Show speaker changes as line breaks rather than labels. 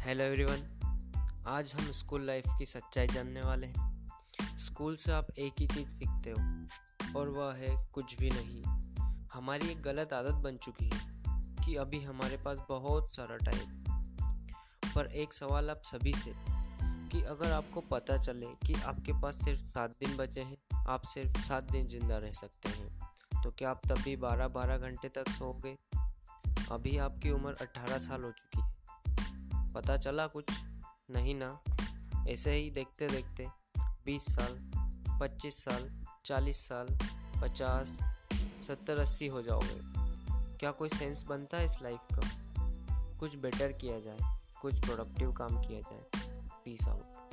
Hello everyone आज हम school life की सच्चाई जानने वाले हैं। स्कूल से आप एक ही चीज़ सीखते हो, और वह है कुछ भी नहीं। हमारी एक गलत आदत बन चुकी है कि अभी हमारे पास बहुत सारा टाइम पर एक सवाल आप सभी से, कि अगर आपको पता चले कि आपके पास सिर्फ़ सात दिन बचे हैं, आप सिर्फ़ सात दिन ज़िंदा रह सकते हैं तो क्या आप तभी बारह बारह घंटे तक सोओगे? अभी आपकी उम्र अट्ठारह साल हो चुकी है। पता चला कुछ नहीं ना। ऐसे ही देखते देखते बीस साल, पच्चीस साल, चालीस साल, पचास, सत्तर, अस्सी हो जाओगे। क्या कोई सेंस बनता है इस लाइफ का? कुछ बेटर किया जाए, कुछ प्रोडक्टिव काम किया जाए। Peace out